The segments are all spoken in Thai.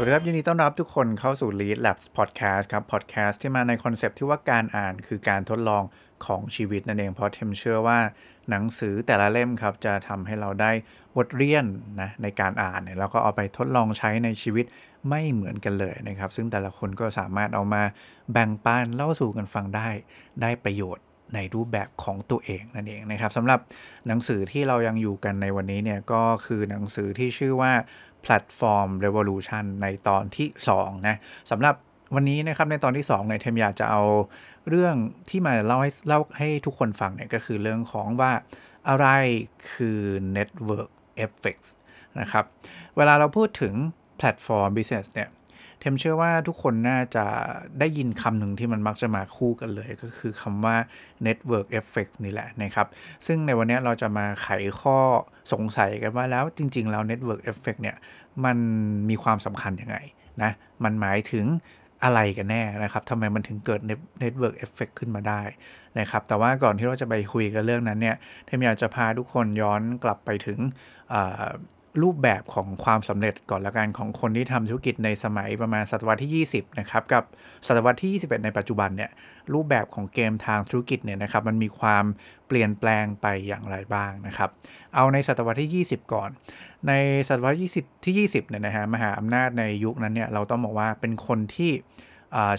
วัสดีครับ ยินดีต้อนรับทุกคนเข้าสู่ Lead Labs Podcast ครับ Podcast ที่มาในคอนเซปต์ที่ว่าการอ่านคือการทดลองของชีวิตนั่นเอง เพราะเทมเชื่อว่าหนังสือแต่ละเล่มครับ จะทำให้เราได้บทเรียนนะในการอ่านเนี่ยแล้วก็เอาไปทดลองใช้ในชีวิตไม่เหมือนกันเลยนะครับ ซึ่งแต่ละคนก็สามารถเอามาแบ่งปันเล่าสู่กันฟังได้ ได้ประโยชน์ในรูปแบบของตัวเองนั่นเองนะครับสำหรับหนังสือที่เรายังอยู่กันในวันนี้เนี่ยก็คือหนังสือที่ชื่อว่า Platform Revolution ในตอนที่ 2 นะสำหรับวันนี้นะครับในตอนที่2เนี่ยเทมอยากจะเอาเรื่องที่มาเล่าให้เล่าให้ทุกคนฟังเนี่ยก็คือเรื่องของว่าอะไรคือ Network Effects นะครับ เวลาเราพูดถึงแพลตฟอร์ม business เนี่ย เทมเชื่อว่าทุกคนน่าจะได้ยินคำหนึ่งที่มันมักจะมาคู่กันเลย ก็คือคำว่า network effect นี่แหละนะครับ ซึ่งในวันนี้เราจะมาไขข้อสงสัยกันว่าแล้วจริง ๆ แล้ว network effect เนี่ย มันมีความสำคัญยังไงนะ มันหมายถึงอะไรกันแน่นะครับทำไมมันถึงเกิด network effect ขึ้นมาได้นะครับ แต่ว่าก่อนที่เราจะไปคุยกันเรื่องนั้นเนี่ยเทมอยากจะพาทุกคนย้อนกลับไปถึง รูปแบบของความสำเร็จก่อนละกันของคนที่ทำธุรกิจในสมัยประมาณศตวรรษที่ 20 นะครับกับศตวรรษที่ 21 ในปัจจุบันเนี่ยรูปแบบของเกมทางธุรกิจเนี่ยนะครับมันมีความเปลี่ยนแปลงไปอย่างไรบ้างนะครับเอาในศตวรรษที่ 20 ก่อน ในศตวรรษที่20ที่20เนี่ยนะฮะมหาอำนาจในยุคนั้นเนี่ยเราต้องบอกว่าเป็นคนที่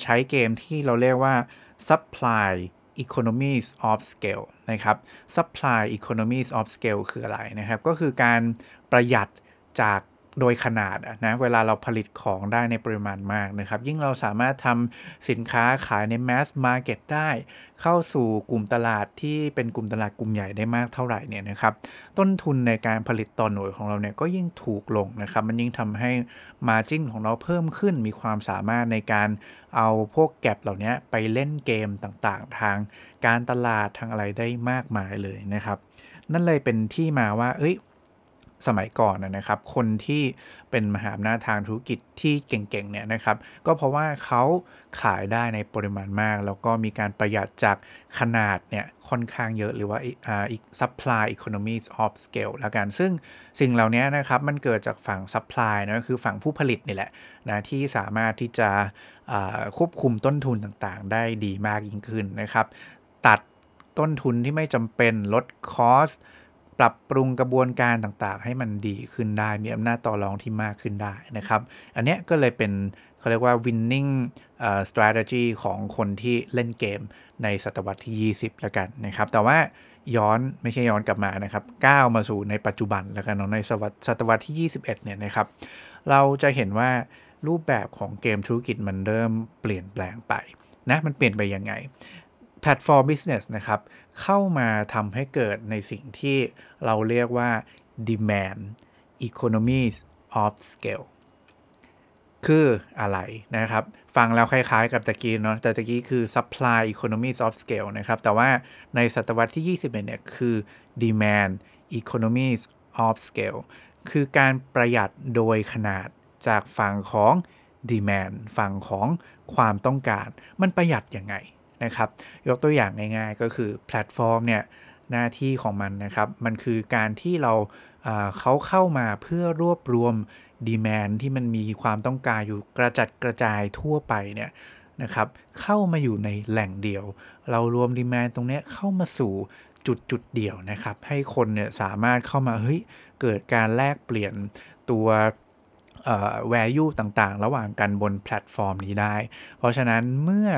ใช้เกมที่เราเรียกว่า supply economies of scale นะครับ supply economies of scale คืออะไรนะครับ ก็คือการ ประหยัดจากโดยขนาดนะเวลาเราผลิตของได้ในปริมาณมากนะครับ ยิ่งเราสามารถทำสินค้าขายใน mass market ได้ เข้าสู่กลุ่มตลาดที่เป็นกลุ่มตลาดกลุ่มใหญ่ได้มากเท่าไหร่เนี่ยนะครับต้นทุนในการผลิตต่อหน่วยของเราเนี่ยก็ยิ่งถูกลงนะครับ มันยิ่งทำให้ margin ของเราเพิ่มขึ้นมีความสามารถในการเอาพวกแก็บเหล่านี้ไปเล่นเกมต่างๆ ทางการตลาดทางอะไรได้มากมายเลยนะครับ นั่นเลยเป็นที่มาว่าเอ้ย สมัยก่อนนะครับ คนที่เป็นมหาอำนาจทางธุรกิจที่เก่งๆเนี่ยนะครับ ก็เพราะว่าเขาขายได้ในปริมาณมาก แล้วก็มีการประหยัดจากขนาดเนี่ยค่อนข้างเยอะหรือว่าอีก supply economies of scale แล้วกัน ซึ่งสิ่งเหล่านี้นะครับ มันเกิดจากฝั่ง supply นะก็คือฝั่งผู้ผลิตนี่แหละนะที่สามารถที่จะควบคุมต้นทุนต่างๆ ได้ดีมากยิ่งขึ้นนะครับ ตัดต้นทุนที่ไม่จำเป็นลดคอส ปรับปรุงกระบวนการต่างๆ ให้มันดีขึ้นได้ มีอำนาจต่อรองที่มากขึ้นได้นะครับ อันนี้ก็เลยเป็นเขาเรียกว่า winning uh, strategy ของคนที่เล่นเกมในศตวรรษที่ 20 แล้วกันนะครับ แต่ว่าย้อนไม่ใช่ย้อนกลับมานะครับก้าวมาสู่ในปัจจุบันแล้วกันเนาะในศตวรรษที่ 21 เนี่ยนะครับ เราจะเห็นว่ารูปแบบของเกมธุรกิจมันเริ่มเปลี่ยนแปลงไปนะมันเปลี่ยนไปยังไง platform business นะครับ เข้ามาทำให้เกิดในสิ่งที่เราเรียกว่า demand economies of scale คืออะไรนะครับ ฟังแล้วคล้ายๆกับตะกี้เนาะแต่ตะกี้คือ supply economies of scale นะครับ แต่ว่าในศตวรรษที่ 21 เนี่ยคือ demand economies of scale คือการประหยัดโดยขนาดจากฝั่งของ demand ฝั่งของความต้องการ มันประหยัดยังไง นะครับ ยกตัวอย่างง่ายๆ ก็คือแพลตฟอร์มเนี่ยหน้าที่ของมันนะครับ มันคือการที่เราเขาเข้ามาเพื่อรวบรวมดีแมนที่มันมีความต้องการอยู่กระจัดกระจายทั่วไปเนี่ยนะครับ เข้ามาอยู่ในแหล่งเดียว เรารวมดีแมนตรงนี้เข้ามาสู่จุดจุดเดียวนะครับ ให้คนเนี่ยสามารถเข้ามาเฮ้ยเกิดการแลกเปลี่ยนตัว value ต่างๆ ระหว่างกันบนแพลตฟอร์มนี้ได้ เพราะฉะนั้นเมื่อ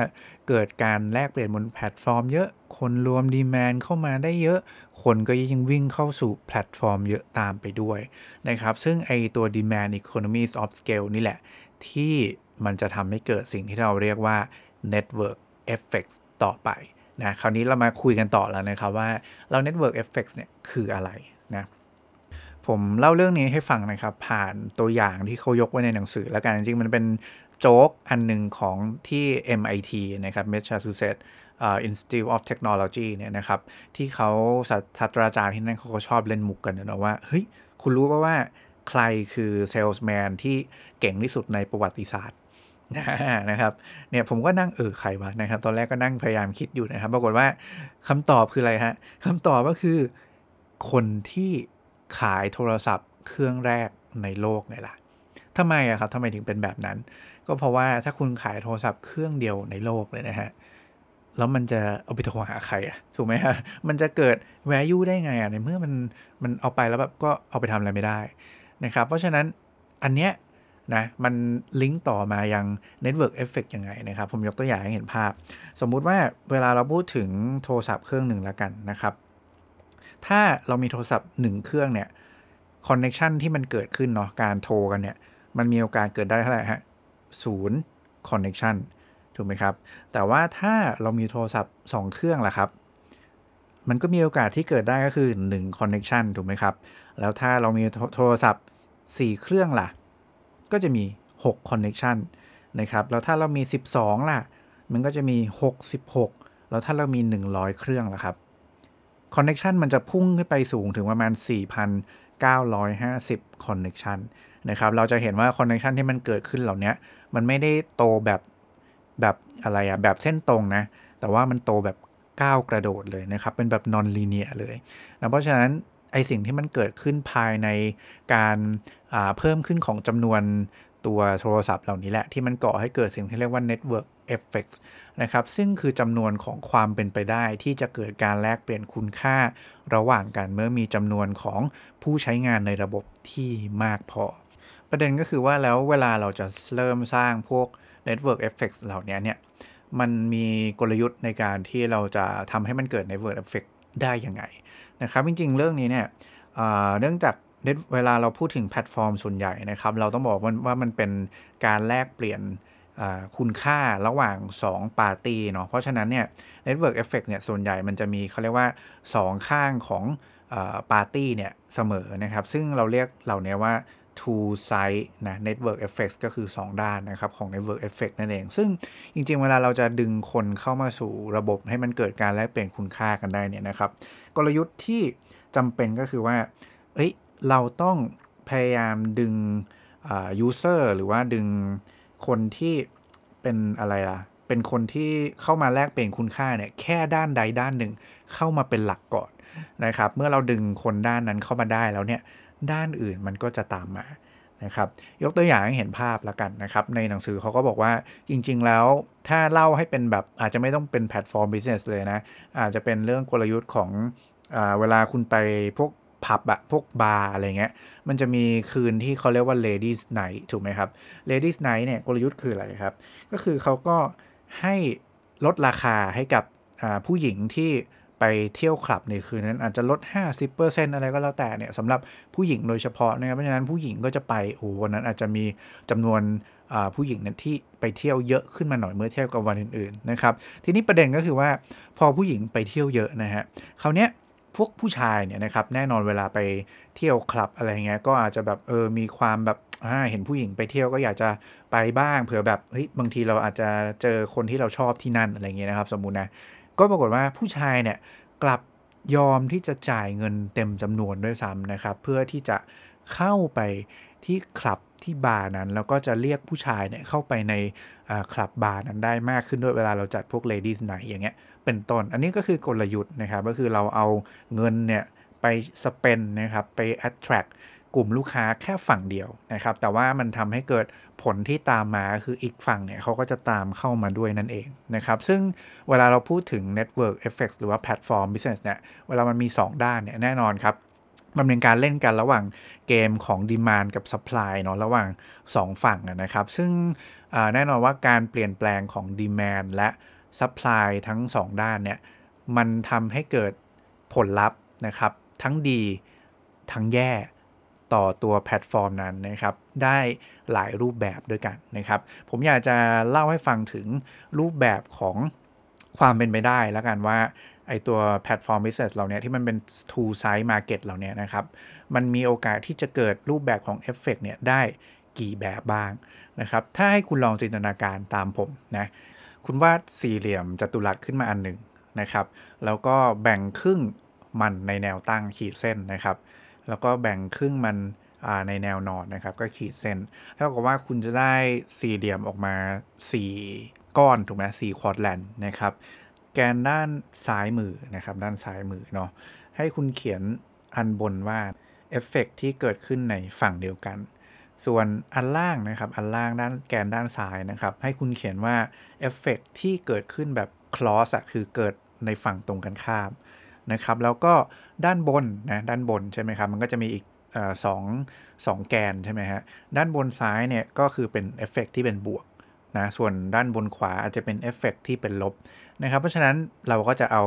เกิดการแลกเปลี่ยนบนแพลตฟอร์มเยอะ คนรวม demand เข้ามาได้เยอะ คนก็ยิ่งวิ่งเข้าสู่แพลตฟอร์มเยอะตามไปด้วยนะครับ ซึ่งไอตัว demand economies of scale นี่แหละ ที่มันจะทำให้เกิดสิ่งที่เราเรียกว่า network effects ต่อไปนะ คราวนี้เรามาคุยกันต่อแล้วนะครับว่าเรา network effects เนี่ยคืออะไรนะ ผมเล่าเรื่องนี้ให้ฟังนะครับ ผ่านตัวอย่างที่เขายกไว้ในหนังสือ แล้วกันจริงๆ มันเป็นโจ๊กอันหนึ่งของที่ MIT นะครับ Massachusetts Institute of Technology เนี่ยนะครับ ที่เขาศาสตราจารย์ที่นั่นเขาก็ชอบเล่นมุกกันนะว่า เฮ้ย คุณรู้ป่าว่าใครคือเซลส์แมนที่เก่งที่สุดในประวัติศาสตร์นะครับเนี่ยผมก็นั่งเออใครวะนะครับ ตอนแรกก็นั่งพยายามคิดอยู่นะครับ ปรากฏว่าคำตอบคืออะไรฮะคำตอบก็คือคนที่ ขายโทรศัพท์เครื่องแรกในโลกไงล่ะทำไมอะครับทำไมถึงเป็นแบบนั้น ก็เพราะว่าถ้าคุณขายโทรศัพท์เครื่องเดียวในโลกเลยนะฮะแล้วมันจะเอาไปโทรหาใครอะถูกไหมฮะมันจะเกิด value ได้ไงอะในเมื่อมันมันเอาไปแล้วแบบก็เอาไปทำอะไรไม่ได้นะครับเพราะฉะนั้นอันเนี้ยนะมันลิงก์ต่อมายัง Network Effect ยังไงนะครับ ผมยกตัวอย่างให้เห็นภาพ สมมุติว่าเวลาเราพูดถึงโทรศัพท์เครื่องหนึ่งแล้วกันนะครับ ถ้าเรามีโทรศัพท์หนึ่งเครื่องเนี่ย connection ที่มันเกิดขึ้นเนาะการโทรกันเนี่ย มันมีโอกาสเกิดได้เท่าไหร่ฮะศูนย์ connection ถูกไหมครับ แต่ว่าถ้าเรามีโทรศัพท์ 2 เครื่องล่ะครับ มันก็มีโอกาสที่เกิดได้ก็คือ1 connection ถูกไหมครับ แล้วถ้าเรามีโทรศัพท์ 4 เครื่องล่ะ ก็จะมี 6 connection นะครับ แล้วถ้าเรามี 12 ล่ะ มันก็จะมี 66 แล้วถ้าเรามี 100 เครื่องล่ะครับ connection มันจะพุ่งขึ้นไปสูงถึงประมาณ 4,950 connection นะครับ เราจะเห็นว่า connection ที่มันเกิดขึ้นเหล่านี้มันไม่ได้โตแบบแบบอะไรอะแบบเส้นตรงนะ แต่ว่ามันโตแบบก้าวกระโดดเลยนะครับ เป็นแบบนอนลีเนียเลยนะเพราะฉะนั้นไอสิ่งที่มันเกิดขึ้นภายในการเพิ่มขึ้นของจำนวน ตัวโทรศัพท์เหล่านี้แหละ ที่มันก่อให้เกิดสิ่งที่เรียกว่า network effects นะครับซึ่งคือจำนวนของความเป็นไปได้ที่จะเกิดการแลกเปลี่ยนคุณค่าระหว่างกันเมื่อมีจำนวนของผู้ใช้งานในระบบที่มากพอ ประเด็นก็คือว่าแล้วเวลาเราจะเริ่มสร้างพวก Network Effects เหล่านี้เนี่ยมันมีกลยุทธ์ในการที่เราจะทำให้มันเกิด Network Effect ได้ยังไงนะครับจริงๆ เรื่องนี้เนี่ยเนื่องจาก เวลาเราพูดถึงแพลตฟอร์มส่วนใหญ่นะครับ เราต้องบอกว่ามันเป็นการแลกเปลี่ยนคุณค่าระหว่าง 2 ปาร์ตี้เนาะเพราะฉะนั้นเนี่ย Network Effect เนี่ยส่วนใหญ่มันจะมีเขาเรียกว่า 2 ข้างของปาร์ตี้เนี่ยเสมอนะครับ ซึ่งเราเรียกเหล่านี้ว่า two side นะ network effects ก็คือ 2 ด้านนะครับ ของ network effect นั่นเอง ซึ่งจริงๆ เวลาเราจะดึงคนเข้ามาสู่ระบบให้มันเกิดการแลกเปลี่ยนคุณค่ากันได้เนี่ยนะครับ กลยุทธ์ที่จำเป็นก็คือว่าเอ้ย เราต้องพยายามดึง user หรือว่าดึงคนที่เป็นอะไรล่ะ เป็นคนที่เข้ามาแลกเปลี่ยนคุณค่าเนี่ยแค่ด้านใดด้านหนึ่งเข้ามาเป็นหลักก่อนนะครับ เมื่อเราดึงคนด้านนั้นเข้ามาได้แล้วเนี่ยด้านอื่นมันก็จะตามมานะครับ ยกตัวอย่างให้เห็นภาพแล้วกันนะครับ ในหนังสือเขาก็บอกว่าจริง ๆ แล้วถ้าเล่าให้เป็นแบบอาจจะไม่ต้องเป็น platform business เลยนะ อาจจะเป็นเรื่องกลยุทธ์ของอเวลาคุณไปพวก ผับอะพวกบาร์อะไรเงี้ย มันจะมีคืนที่เขาเรียกว่า ladies night ถูกไหมครับ ladies night เนี่ยกลยุทธ์คืออะไรครับ ก็คือเขาก็ให้ลดราคาให้กับผู้หญิงที่ไปเที่ยวคลับในคืนนั้นอาจจะลด 50%อะไรก็แล้วแต่เนี่ยสำหรับผู้หญิงโดยเฉพาะนะครับเพราะฉะนั้นผู้หญิงก็จะไปโอ้วันนั้นอาจจะมีจำนวนผู้หญิงเนี่ยที่ไปเที่ยวเยอะขึ้นมาหน่อยเมื่อเทียบกับวันอื่นๆนะครับทีนี้ประเด็นก็คือว่าพอผู้หญิงไปเที่ยวเยอะนะฮะคราวเนี้ย พวกผู้ชายเนี่ยนะครับแน่นอนเวลาไปเที่ยวคลับอะไรเงี้ยก็อาจจะแบบเออมีความแบบเห็นผู้หญิงไปเที่ยวก็อยากจะไปบ้างเผื่อแบบเฮ้ยบางทีเราอาจจะเจอคนที่เราชอบที่นั่นอะไรเงี้ยนะครับ สมมุตินะก็ปรากฏว่าผู้ชายเนี่ยกลับยอมที่จะจ่ายเงินเต็มจำนวนด้วยซ้ำนะครับ เพื่อที่จะเข้าไปที่คลับ ที่บาร์นั้น แล้วก็จะเรียกผู้ชายเนี่ยเข้าไปในคลับบาร์นั้นได้มากขึ้นด้วยเวลาเราจัดพวก ladies night อย่างเงี้ยเป็นต้น อันนี้ก็คือกลยุทธ์นะครับ ก็คือเราเอาเงินเนี่ยไปสเปนนะครับไป attract กลุ่มลูกค้าแค่ฝั่งเดียวนะครับ แต่ว่ามันทำให้เกิดผลที่ตามมาคืออีกฝั่งเนี่ยเขาก็จะตามเข้ามาด้วยนั่นเองนะครับ ซึ่งเวลาเราพูดถึง network effects หรือว่า platform business เนี่ย เวลามันมี 2 ด้านเนี่ยแน่นอนครับ มันเป็นการเล่นกันระหว่างเกมของ demand กับ supply เนาะระหว่าง 2 ฝั่งนะครับ ซึ่งแน่นอนว่าการเปลี่ยนแปลงของ demand และ supply ทั้ง 2 ด้านเนี่ยมันทำให้เกิดผลลัพธ์นะครับ ทั้งดีทั้งแย่ต่อตัวแพลตฟอร์มนั้นนะครับ ได้หลายรูปแบบด้วยกันนะครับ ผมอยากจะเล่าให้ฟังถึงรูปแบบของความเป็นไปได้แล้วกันว่า ไอตัวแพลตฟอร์ม business เราเนี้ยที่มันเป็น two side market เราเนี้ยนะครับ มันมีโอกาสที่จะเกิดรูปแบบของเอฟเฟกเนี่ยได้กี่แบบบ้างนะครับ ถ้าให้คุณลองจินตนาการตามผมนะ คุณวาดสี่เหลี่ยมจัตุรัสขึ้นมาอันหนึ่งนะครับ แล้วก็แบ่งครึ่งมันในแนวตั้งขีดเส้นนะครับ แล้วก็แบ่งครึ่งมันในแนวนอนนะครับ ก็ขีดเส้นเท่ากับว่าคุณจะได้สี่เหลี่ยมออกมา 4 ก้อนถูกไหมสี่ quadrant นะครับ แกนด้านซ้ายมือนะครับ ด้านซ้ายมือเนาะให้คุณเขียนอันบนว่าเอฟเฟกที่เกิดขึ้นในฝั่งเดียวกัน ส่วนอันล่างนะครับ อันล่างด้านแกนด้านซ้ายนะครับ ให้คุณเขียนว่าเอฟเฟกที่เกิดขึ้นแบบ cross อะคือเกิดในฝั่งตรงกันข้ามนะครับ แล้วก็ด้านบนนะด้านบนใช่ไหมครับ มันก็จะมีอีกสองสองแกนใช่ไหมฮะ ด้านบนซ้ายเนี่ยก็คือเป็นเอฟเฟกที่เป็นบวก นะส่วนด้านบนขวาอาจจะเป็นเอฟเฟกที่เป็นลบนะครับ เพราะฉะนั้นเราก็จะเอา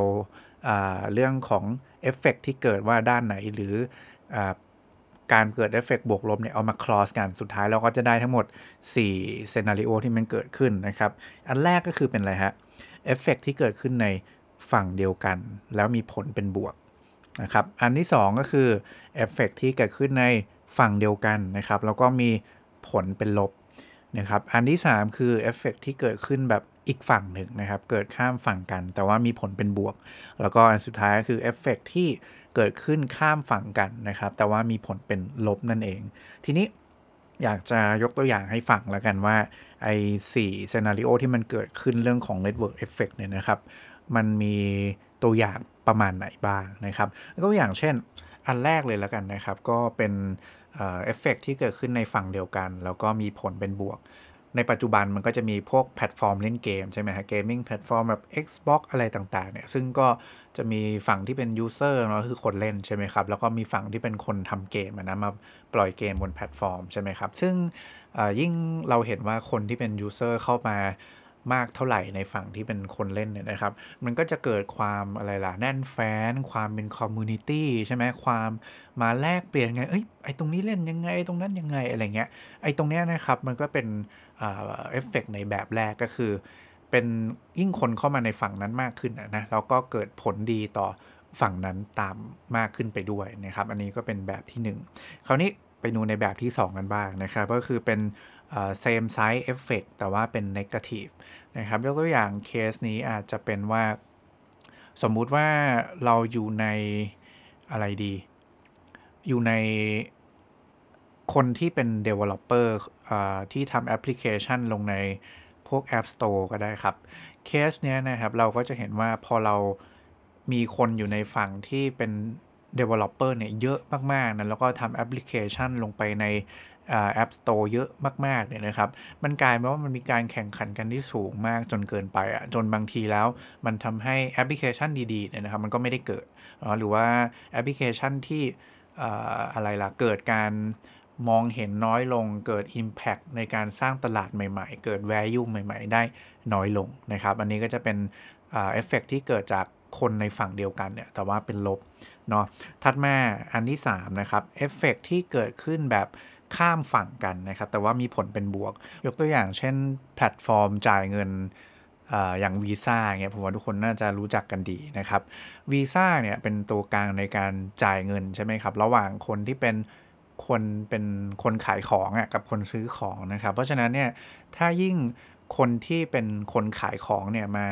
เรื่องของเอฟเฟกที่เกิดว่าด้านไหนหรืออการเกิดเอฟเฟกบวกลบเนี่ยเอามา cross กันสุดท้ายเราก็จะได้ทั้งหมด4 scenario ที่มันเกิดขึ้นนะครับ อันแรกก็คือเป็นอะไรฮะเอฟเฟกที่เกิดขึ้นในฝั่งเดียวกัน แล้วมีผลเป็นบวกนะครับ อันที่ 2 ก็คือเอฟเฟกที่เกิดขึ้นในฝั่งเดียวกันนะครับ แล้วก็มีผลเป็นลบ นะครับ อันที่ 3 คือเอฟเฟกที่เกิดขึ้นแบบอีกฝั่งหนึ่งนะครับ เกิดข้ามฝั่งกัน แต่ว่ามีผลเป็นบวก แล้วก็อันสุดท้ายก็คือเอฟเฟกที่เกิดขึ้นข้ามฝั่งกันนะครับ แต่ว่ามีผลเป็นลบนั่นเอง ทีนี้อยากจะยกตัวอย่างให้ฟังแล้วกันว่า ไอ้สี่ scenario ที่มันเกิดขึ้นเรื่องของ Network Effect เนี่ยนะครับ มันมีตัวอย่างประมาณไหนบ้างนะครับ ตัวอย่างเช่น อันแรกเลยแล้วกันนะครับ ก็เป็น เอฟเฟกที่เกิดขึ้นในฝั่งเดียวกัน แล้วก็มีผลเป็นบวก ในปัจจุบันมันก็จะมีพวกแพลตฟอร์มเล่นเกมใช่ไหมฮะ gaming platform แบบ Xbox อะไรต่างๆเนี่ยซึ่งก็จะมีฝั่งที่เป็น user เนาะคือคนเล่นใช่ไหมครับ แล้วก็มีฝั่งที่เป็นคนทำเกมนะมาปล่อยเกมบนแพลตฟอร์มใช่ไหมครับ ซึ่งยิ่งเราเห็นว่าคนที่เป็น user เข้ามา มากเท่าไหร่ในฝั่งที่เป็นคนเล่นเนี่ยนะครับ มันก็จะเกิดความอะไรล่ะ แน่นแฟ้น ความเป็น community ใช่ไหมความมาแลกเปลี่ยนไง เอ้ยไอตรงนี้เล่นยังไงตรงนั้นยังไงอะไรเงี้ยไอตรงเนี้ยนะครับมันก็เป็นเอฟเฟกในแบบแรกก็คือ เป็นยิ่งคนเข้ามาในฝั่งนั้นมากขึ้นนะแล้วก็เกิดผลดีต่อฝั่งนั้นตามมากขึ้นไปด้วยนะครับ อันนี้ก็เป็นแบบที่ 1 คราวนี้ไปดูในแบบที่ 2 กันบ้างนะครับ ก็คือเป็น same size effect แต่ว่าเป็น negative นะครับยกตัวอย่างเคสนี้อาจจะเป็นว่า สมมุติว่าเราอยู่ในอะไรดี อยู่ในคนที่เป็น developer ที่ทำแอปพลิเคชันลงในพวก App Store ก็ได้ครับ เคสเนี้ยนะครับ เราก็จะเห็นว่าพอเรามีคนอยู่ในฝั่งที่เป็น developer เนี่ยเยอะมาก ๆนะแล้วก็ทำแอปพลิเคชันลงไปใน App Store เยอะมากๆเนี่ยนะครับ มันกลายเป็นว่ามันมีการแข่งขันกันที่สูงมากจนเกินไปอะจนบางทีแล้วมันทำให้แอปพลิเคชันดีๆเนี่ยนะครับมันก็ไม่ได้เกิด หรือว่าแอปพลิเคชันที่อะไรล่ะเกิดการมองเห็นน้อยลงเกิด Impact ในการสร้างตลาดใหม่ๆ เกิด Value ใหม่ๆ ได้น้อยลงนะครับ อันนี้ก็จะเป็นเอฟเฟกที่เกิดจากคนในฝั่งเดียวกันเนี่ย แต่ว่าเป็นลบเนาะถัดมาอันที่ 3 นะครับเอฟเฟกที่เกิดขึ้นแบบ ข้ามฝั่งกันนะครับ แต่ว่ามีผลเป็นบวก ยกตัวอย่างเช่น แพลตฟอร์มจ่ายเงินอย่างวีซ่าเนี่ยผมว่าทุกคนน่าจะรู้จักกันดีนะครับวีซ่าเนี่ยเป็นตัวกลางในการจ่ายเงินใช่ไหมครับ ระหว่างคนที่เป็นคนเป็นคนขายของอะกับคนซื้อของนะครับ เพราะฉะนั้นเนี่ยถ้ายิ่ง คนที่เป็นคนขายของเนี่ยมา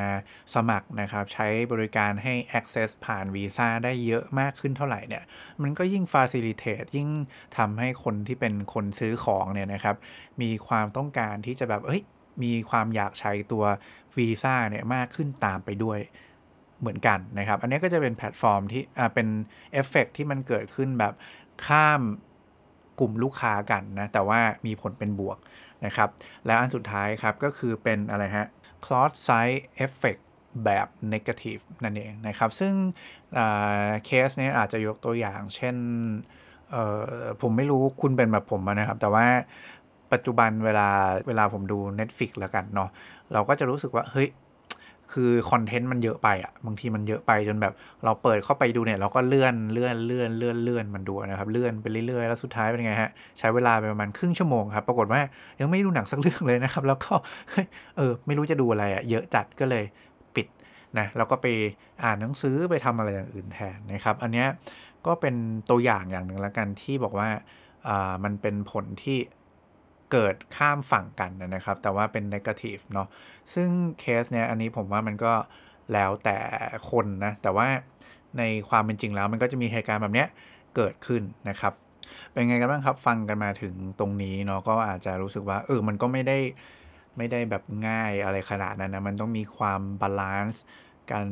สมัครนะครับ ใช้บริการให้ access ผ่านวีซ่าได้เยอะมากขึ้นเท่าไหร่เนี่ย มันก็ยิ่ง facilitate ยิ่งทำให้คนที่เป็นคนซื้อของเนี่ยนะครับ มีความต้องการที่จะแบบ เอ้ย มีความอยากใช้ตัววีซ่าเนี่ยมากขึ้นตามไปด้วยเหมือนกันนะครับ อันนี้ก็จะเป็นแพลตฟอร์มที่อ่าเป็นเอฟเฟกที่มันเกิดขึ้นแบบข้ามกลุ่มลูกค้ากันนะ แต่ว่ามีผลเป็นบวก นะครับ แล้วอันสุดท้ายครับก็คือเป็นอะไรฮะ cross site effect แบบ negative นั่นเองนะครับ ซึ่งเคสนี้อาจจะยกตัวอย่าง เช่นผมไม่รู้คุณเป็นแบบผมนะครับ แต่ว่าปัจจุบันเวลาเวลาผมดู Netflix แล้วกันเนาะเราก็จะรู้สึกว่า เฮ้ย คือคอนเทนต์มันเยอะไปอะ่ะบางทีมันเยอะไปจนแบบ เราเปิดเข้าไปดูเนี่ย เราก็เลื่อนเลื่อนเลื่อนเลื่อนเลื่อนมันดูนะครับ เลื่อนไปเรื่อยๆแล้วสุดท้ายเป็นไงฮะ ใช้เวลาไปประมาณครึ่งชั่วโมงครับ ปรากฏว่ายังไม่ดูหนังสักเรื่องเลยนะครับ แล้วก็เออ ไม่รู้จะดูอะไรอะ่ะเยอะจัดก็เลยปิดนะแล้วก็ไปอ่านหนังสือไปทำอะไรอย่างอื่นแทนนะครับ อันเนี้ยก็เป็นตัวอย่างอย่างหนึ่งละกันที่บอกว่าอ่ามันเป็นผลที่ เกิดข้ามฝั่งกันนะครับ แต่ว่าเป็น negative เนาะซึ่งเคสเนี้ยอันนี้ผมว่ามันก็แล้วแต่คนนะ แต่ว่าในความเป็นจริงแล้วมันก็จะมีเหตุการณ์แบบเนี้ยเกิดขึ้นนะครับ เป็นไงกันบ้างครับฟังกันมาถึงตรงนี้เนาะก็อาจจะรู้สึกว่าเออมันก็ไม่ได้ไม่ได้แบบง่ายอะไรขนาดนั้นนะ มันต้องมีความ balance กัน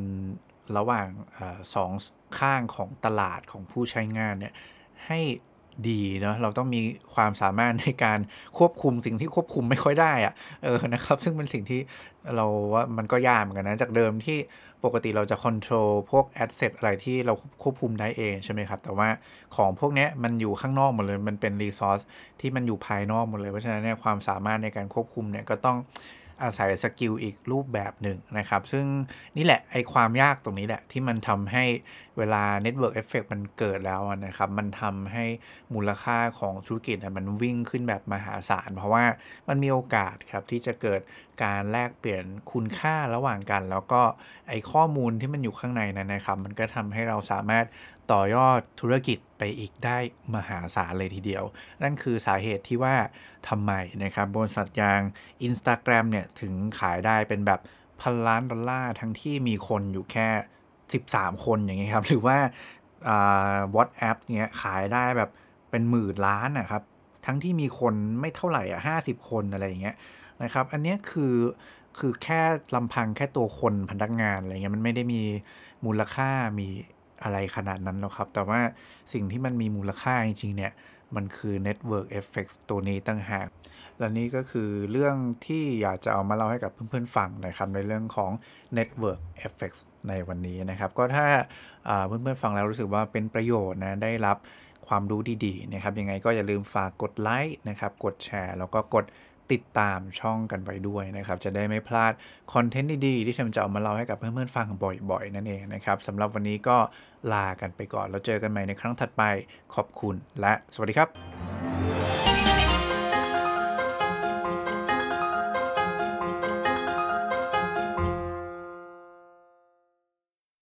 ระหว่างอสองข้างของตลาดของผู้ใช้งานเนี่ยให้ ดีเนาะเราต้องมีความสามารถในการควบคุมสิ่งที่ควบคุมไม่ค่อยได้อะเออนะครับ ซึ่งเป็นสิ่งที่เราว่ามันก็ยากเหมือนกันนะจากเดิมที่ปกติเราจะ control พวก asset อะไรที่เราควบคุมได้เองใช่ไหมครับ แต่ว่าของพวกนี้มันอยู่ข้างนอกหมดเลย มันเป็น resource ที่มันอยู่ภายนอกหมดเลยเพราะฉะนั้นเนี่ยความสามารถในการควบคุมเนี่ยก็ต้อง อาศัย skill อีกรูปแบบหนึ่งนะครับ ซึ่งนี่แหละไอความยากตรงนี้แหละ ที่มันทำให้เวลา Network Effect มันเกิดแล้วนะครับ มันทำให้มูลค่าของธุรกิจมันวิ่งขึ้นแบบมหาศาล เพราะว่ามันมีโอกาสครับ ที่จะเกิดการแลกเปลี่ยนคุณค่าระหว่างกัน แล้วก็ไอข้อมูลที่มันอยู่ข้างในนั้นนะครับ มันก็ทำให้เราสามารถ ต่อยอดธุรกิจไปอีกได้มหาศาลเลยทีเดียว นั่นคือสาเหตุที่ว่าทำไมนะครับบริษัทยาง Instagram เนี่ยถึงขายได้เป็นแบบพันล้านดอลลาร์ทั้งที่มีคนอยู่แค่ 13 คนอย่างเงี้ยครับ หรือว่าวอทแอปเนี้ยขายได้แบบเป็นหมื่นล้านนะครับ ทั้งที่มีคนไม่เท่าไหร่อะห้าสิบคนอะไรอย่างเงี้ยนะครับ อันนี้คือคือแค่ลำพังแค่ตัวคนพนักงานอะไรเงี้ยมันไม่ได้มีมูลค่ามี อะไรขนาดนั้นหรอกครับ แต่ว่าสิ่งที่มันมีมูลค่าจริงๆเนี่ย มันคือ Network Effects ตัวนี้ตั้งหาก และนี่ก็คือเรื่องที่อยากจะเอามาเล่าให้กับเพื่อนๆฟังนะครับ ในเรื่องของ Network Effects ในวันนี้นะครับ ก็ถ้าเพื่อนๆฟังแล้วรู้สึกว่าเป็นประโยชน์นะได้รับความรู้ดีๆนะครับ ยังไงก็อย่าลืมฝากกดไลค์นะครับ กดแชร์ แล้วก็กดติดตามช่องกันไว้ด้วยนะครับ จะได้ไม่พลาดคอนเทนต์ดีๆ ที่ทำจะเอามาเล่าให้กับเพื่อนๆฟังบ่อยๆ นั่นเองนะครับสำหรับวันนี้ก็ ลากันไปก่อน แล้วเจอกันใหม่ในครั้งถัดไป ขอบคุณและสวัสดีครับ